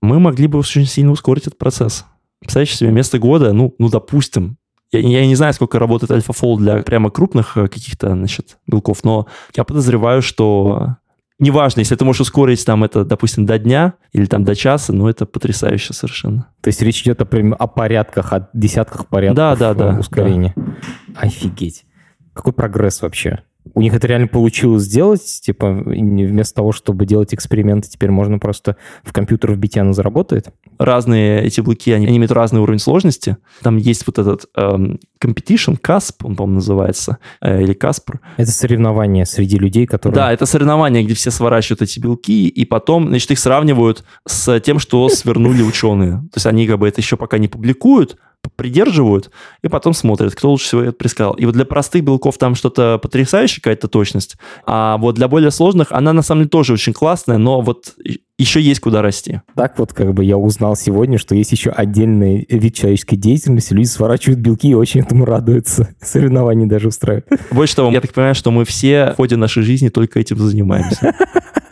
мы могли бы очень сильно ускорить этот процесс. Представляете себе, место года, ну, ну допустим, я, я не знаю, сколько работает AlphaFold для прямо крупных э, каких-то, значит, белков, но я подозреваю, что неважно, если ты можешь ускорить там это, допустим, до дня или там до часа, ну это потрясающе совершенно. То есть речь идет о, о порядках, о десятках порядков да, да, да, ускорения. Да. Офигеть. Какой прогресс вообще? У них это реально получилось сделать, типа, вместо того, чтобы делать эксперименты, теперь можно просто в компьютер вбить, и оно заработает? Разные эти блоки, они, они имеют разный уровень сложности. Там есть вот этот эм, competition, CASP, он, по-моему, называется, э, или CASPR. Это соревнование среди людей, которые... Да, это соревнование, где все сворачивают эти белки, и потом, значит, их сравнивают с тем, что свернули ученые. То есть они как бы это еще пока не публикуют, придерживают, и потом смотрят, кто лучше всего это предсказал. И вот для простых белков там что-то потрясающее, какая-то точность, а вот для более сложных она на самом деле тоже очень классная, но вот еще есть куда расти. Так вот как бы я узнал сегодня, что есть еще отдельный вид человеческой деятельности, люди сворачивают белки и очень этому радуются. [laughs] Соревнования даже устраивают. Больше того, я так понимаю, что мы все в ходе нашей жизни только этим занимаемся. [laughs]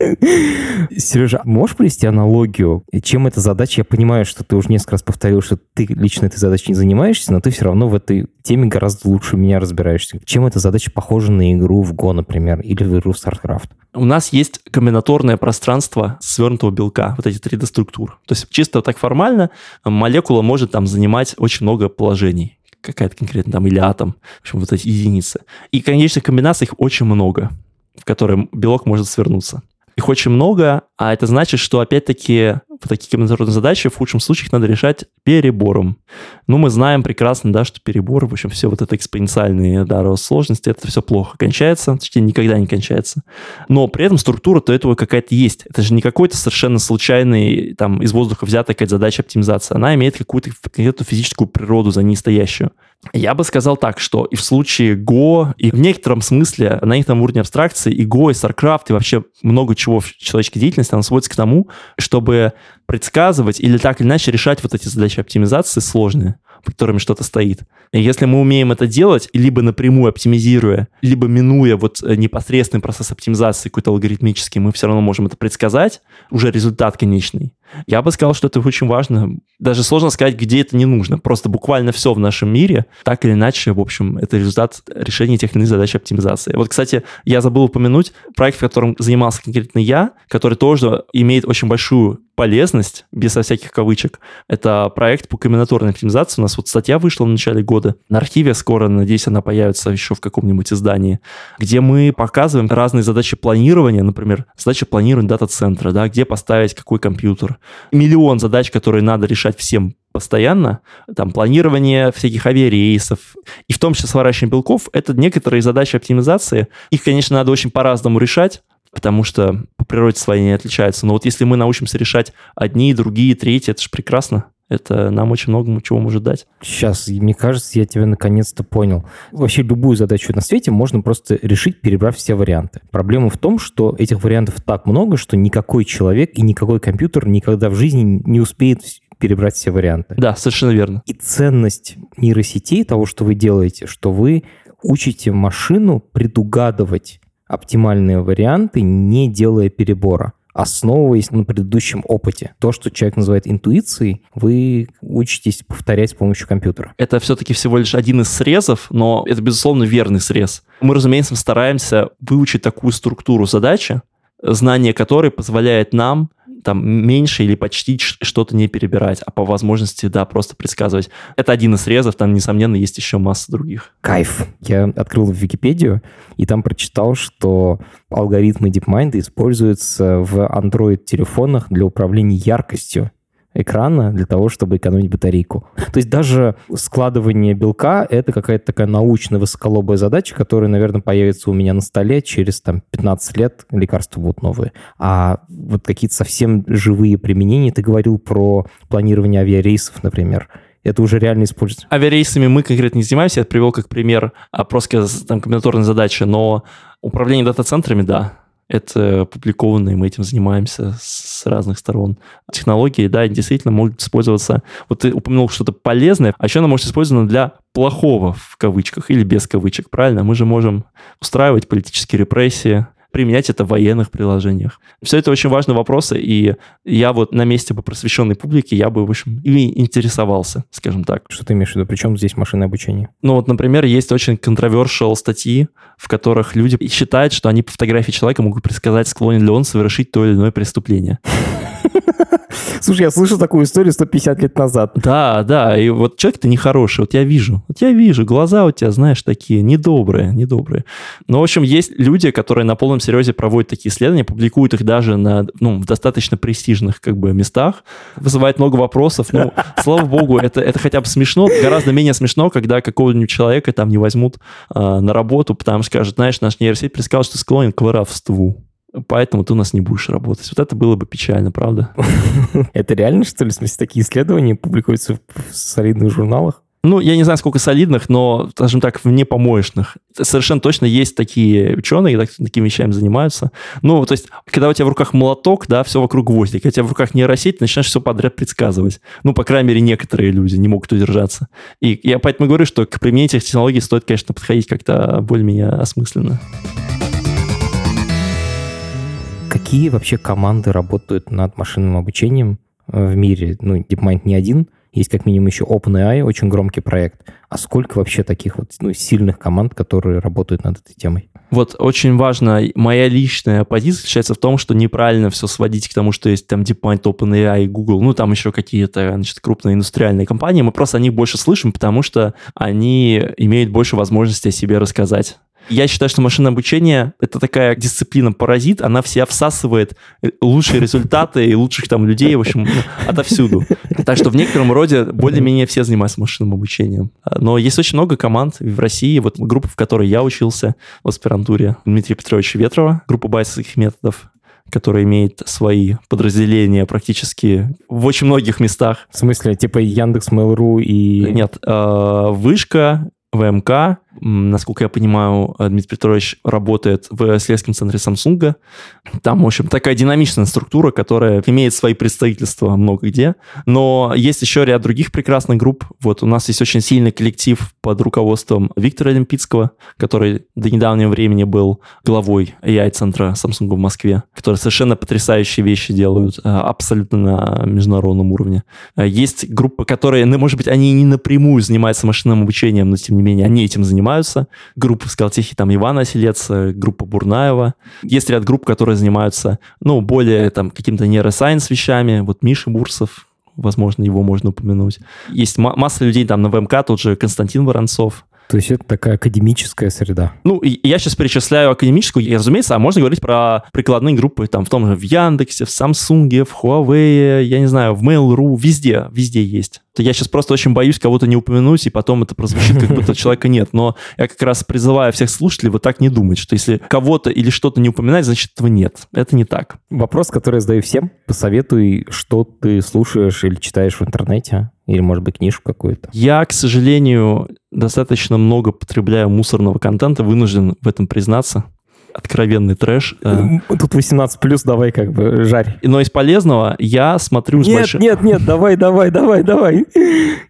Сережа, можешь привести аналогию? Чем эта задача? Я понимаю, что ты уже несколько раз повторил, что ты лично этой задачей не занимаешься, но ты все равно в этой теме гораздо лучше меня разбираешься. Чем эта задача похожа на игру в Go, например, или в игру в StarCraft? У нас есть комбинаторное пространство свернутого белка, вот эти 3D-структуры. То есть чисто так формально молекула может там занимать очень много положений какая-то конкретно там, или атом, в общем, вот эти единицы. И, конечно, комбинаций их очень много, в которые белок может свернуться. Их очень много, а это значит, что, опять-таки, такие комбинаторные задачи в худшем случае их надо решать перебором. Ну, мы знаем прекрасно, да, что перебор, в общем, все вот это экспоненциальные, да, рост сложности, это все плохо кончается, точнее, никогда не кончается. Но при этом структура-то этого какая-то есть. Это же не какой-то совершенно случайный, там, из воздуха взятая какая-то задача оптимизации. Она имеет какую-то конкретную физическую природу за ней стоящую. Я бы сказал так, что и в случае Go, и в некотором смысле на некотором уровне абстракции и Go, и StarCraft, и вообще много чего в человеческой деятельности, она сводится к тому, чтобы предсказывать или так или иначе решать вот эти задачи оптимизации сложные. под которыми что-то стоит. И если мы умеем это делать, либо напрямую оптимизируя, либо минуя вот э, непосредственный процесс оптимизации какой-то алгоритмический, мы все равно можем это предсказать, уже результат конечный. Я бы сказал, что это очень важно. Даже сложно сказать, где это не нужно. Просто буквально все в нашем мире, так или иначе, в общем, это результат решения тех или иных задач оптимизации. Вот, кстати, я забыл упомянуть проект, в котором занимался конкретно я, который тоже имеет очень большую полезность, без всяких кавычек. Это проект по комбинаторной оптимизации. У нас вот статья вышла в начале года. На архиве скоро, надеюсь, она появится еще в каком-нибудь издании, где мы показываем разные задачи планирования, например, задача планирования дата-центра, да, где поставить какой компьютер. Миллион задач, которые надо решать всем постоянно, там, планирование всяких авиарейсов, и в том числе сворачивание белков, это некоторые задачи оптимизации. Их, конечно, надо очень по-разному решать, потому что по природе своей не отличаются. Но вот если мы научимся решать одни, другие, третьи, это же прекрасно. Это нам очень много чего может дать. Сейчас, мне кажется, я тебя наконец-то понял. Вообще любую задачу на свете можно просто решить, перебрав все варианты. Проблема в том, что этих вариантов так много, что никакой человек и никакой компьютер никогда в жизни не успеет перебрать все варианты. Да, совершенно верно. И ценность нейросетей, того, что вы делаете, что вы учите машину предугадывать оптимальные варианты, не делая перебора основываясь на предыдущем опыте. То, что человек называет интуицией, вы учитесь повторять с помощью компьютера. Это все-таки всего лишь один из срезов, но это, безусловно, верный срез. Мы, разумеется, стараемся выучить такую структуру задачи, знание которой позволяет нам там меньше или почти что-то не перебирать, а по возможности, да, просто предсказывать. Это один из срезов, там, несомненно, есть еще масса других. Кайф. Я открыл Википедию, и там прочитал, что алгоритмы DeepMind используются в Android-телефонах для управления яркостью экрана для того, чтобы экономить батарейку. То есть даже складывание белка — это какая-то такая научная высоколобая задача, которая, наверное, появится у меня на столе через там, 15 лет, лекарства будут новые. А вот какие-то совсем живые применения, ты говорил про планирование авиарейсов, например, это уже реально используется. Авиарейсами мы конкретно не занимаемся, я привел как пример а, просто там комбинаторной задачи, но управление дата-центрами, да, это опубликовано, и мы этим занимаемся с разных сторон. Технологии, да, действительно могут использоваться. Вот ты упомянул что-то полезное, а еще она может использоваться для плохого в кавычках или без кавычек, правильно? Мы же можем устраивать политические репрессии, применять это в военных приложениях. Все это очень важные вопросы, и я вот на месте бы просвещенной публики, я бы, в общем, и интересовался, скажем так. Что ты имеешь в виду? Причем здесь машинное обучение? Ну вот, например, есть очень controversial статьи, в которых люди считают, что они по фотографии человека могут предсказать, склонен ли он совершить то или иное преступление. [laughs] Слушай, я слышал такую историю 150 лет назад. Да, да, и вот человек-то нехороший, вот я вижу, вот я вижу, глаза у тебя, знаешь, такие недобрые, недобрые. Но, в общем, есть люди, которые на полном серьезе проводят такие исследования, публикуют их даже на, ну, в достаточно престижных, как бы, местах, вызывает много вопросов, ну, [laughs] слава богу, это, это хотя бы смешно, гораздо менее смешно, когда какого-нибудь человека там не возьмут э, на работу, потому что скажут, знаешь, наш нейросеть предсказал, что склонен к воровству поэтому ты у нас не будешь работать. Вот это было бы печально, правда? [laughs] Это реально, что ли? В смысле, такие исследования публикуются в солидных журналах? Ну, я не знаю, сколько солидных, но, скажем так, вне помоечных. Совершенно точно есть такие ученые, так, такими вещами занимаются. Ну, то есть, когда у тебя в руках молоток, да, все вокруг гвозди. Когда у тебя в руках нейросеть, ты начинаешь все подряд предсказывать. Ну, по крайней мере, некоторые люди не могут удержаться. И я поэтому говорю, что к применению этих технологий стоит, конечно, подходить как-то более-менее осмысленно. Какие вообще команды работают над машинным обучением э, в мире? Ну, DeepMind не один, есть как минимум еще OpenAI, очень громкий проект. А сколько вообще таких вот ну, сильных команд, которые работают над этой темой? Вот очень важно, моя личная позиция заключается в том, что неправильно все сводить к тому, что есть там DeepMind, OpenAI, Google, ну там еще какие-то значит, крупные индустриальные компании. Мы просто о них больше слышим, потому что они имеют больше возможности о себе рассказать. Я считаю, что машинное обучение — это такая дисциплина-паразит, она вся всасывает э, лучшие результаты и лучших там людей, в общем, отовсюду. Так что в некотором роде более-менее все занимаются машинным обучением. Но есть очень много команд в России, вот группа, в которой я учился в аспирантуре Дмитрия Петровича Ветрова, группа байсовских методов, которая имеет свои подразделения практически в очень многих местах. В смысле, типа Яндекс, Mail.ru и... Нет, э, Вышка, ВМК, насколько я понимаю, Дмитрий Петрович работает в исследовательском центре Samsung. Там, в общем, такая динамичная структура, которая имеет свои представительства много где. Но есть еще ряд других прекрасных групп. Вот у нас есть очень сильный коллектив под руководством Виктора Олимпийского, который до недавнего времени был главой AI-центра Samsung в Москве, который совершенно потрясающие вещи делают э, абсолютно на международном уровне. Э, есть группа, которые, ну, может быть, они не напрямую занимаются машинным обучением, но тем не менее они этим занимаются. Группа в Скалтехе, там Иван Оселец, группа Бурнаева. Есть ряд групп, которые занимаются, ну, более там каким-то нейросайенс вещами. Вот Миша Бурсов, возможно, его можно упомянуть. Есть масса людей там на ВМК, тот же Константин Воронцов. То есть это такая академическая среда. Ну, я сейчас перечисляю академическую, и, разумеется, а можно говорить про прикладные группы там в том же в Яндексе, в Samsung, в Huawei, я не знаю, в Mail.ru, везде, везде есть. Я сейчас просто очень боюсь кого-то не упомянуть, и потом это прозвучит, как будто человека нет. Но я как раз призываю всех слушателей вот так не думать, что если кого-то или что-то не упоминать, значит этого нет. Это не так. Вопрос, который я задаю всем. Посоветуй, что ты слушаешь или читаешь в интернете. Или, может быть, книжку какую-то? Я, к сожалению, достаточно много потребляю мусорного контента, вынужден в этом признаться. Откровенный трэш. Э. Тут 18 плюс, давай как бы жарь. Но из полезного я смотрю нет, с большим... Нет, нет, давай, давай, давай, давай.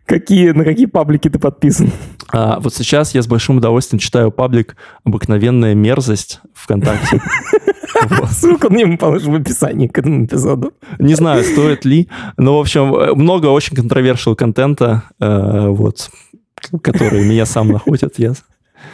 Какие, на какие паблики ты подписан? А, вот сейчас я с большим удовольствием читаю паблик «Обыкновенная мерзость» ВКонтакте. [laughs] Ссылку на него положим в описании к этому эпизоду. Не знаю, стоит ли. Но, в общем, много очень контровершил контента, э, вот, который меня сам находит. Я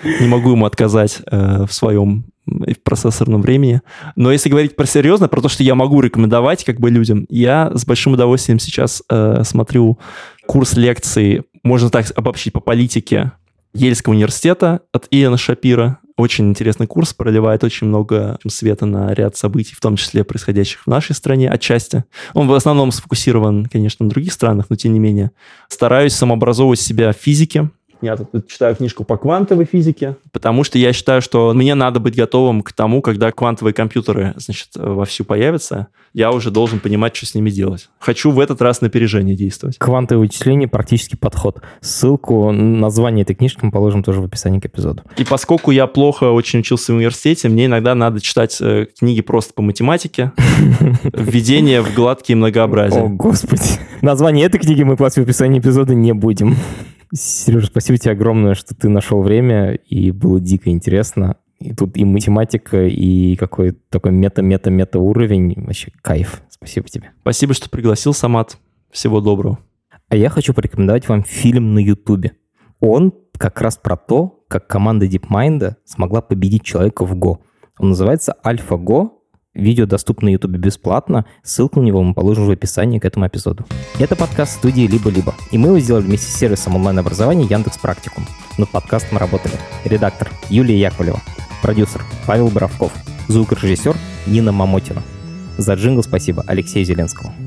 не могу ему отказать э, в своем в процессорном времени. Но если говорить про серьезно, про то, что я могу рекомендовать как бы людям, я с большим удовольствием сейчас э, смотрю курс лекций, можно так обобщить, по политике Ельского университета от Иэна Шапира. Очень интересный курс, проливает очень много света на ряд событий, в том числе происходящих в нашей стране отчасти. Он в основном сфокусирован, конечно, на других странах, но тем не менее. Стараюсь самообразовывать себя в физике, я тут читаю книжку по квантовой физике, потому что я считаю, что мне надо быть готовым к тому, когда квантовые компьютеры, значит, вовсю появятся, я уже должен понимать, что с ними делать. Хочу в этот раз на опережение действовать. Квантовое вычисление – практический подход. Ссылку, название этой книжки мы положим тоже в описании к эпизоду. И поскольку я плохо очень учился в университете, мне иногда надо читать э, книги просто по математике, [laughs] введение в гладкие многообразия. О, господи. Название этой книги мы класть в описании эпизода не будем. Сережа, спасибо тебе огромное, что ты нашел время, и было дико интересно. И тут и математика, и какой-то такой мета-мета-мета уровень. Вообще кайф. Спасибо тебе. Спасибо, что пригласил, Самат. Всего доброго. А я хочу порекомендовать вам фильм на Ютубе. Он как раз про то, как команда DeepMind смогла победить человека в Go. Он называется AlphaGo Видео доступно на YouTube бесплатно. Ссылку на него мы положим в описании к этому эпизоду. Это подкаст студии «Либо-либо», и мы его сделали вместе с сервисом онлайн-образования Яндекс Практикум. Над подкастом работали редактор Юлия Яковлева, продюсер Павел Боровков, звукорежиссер Нина Мамотина. За джингл спасибо Алексею Зеленскому.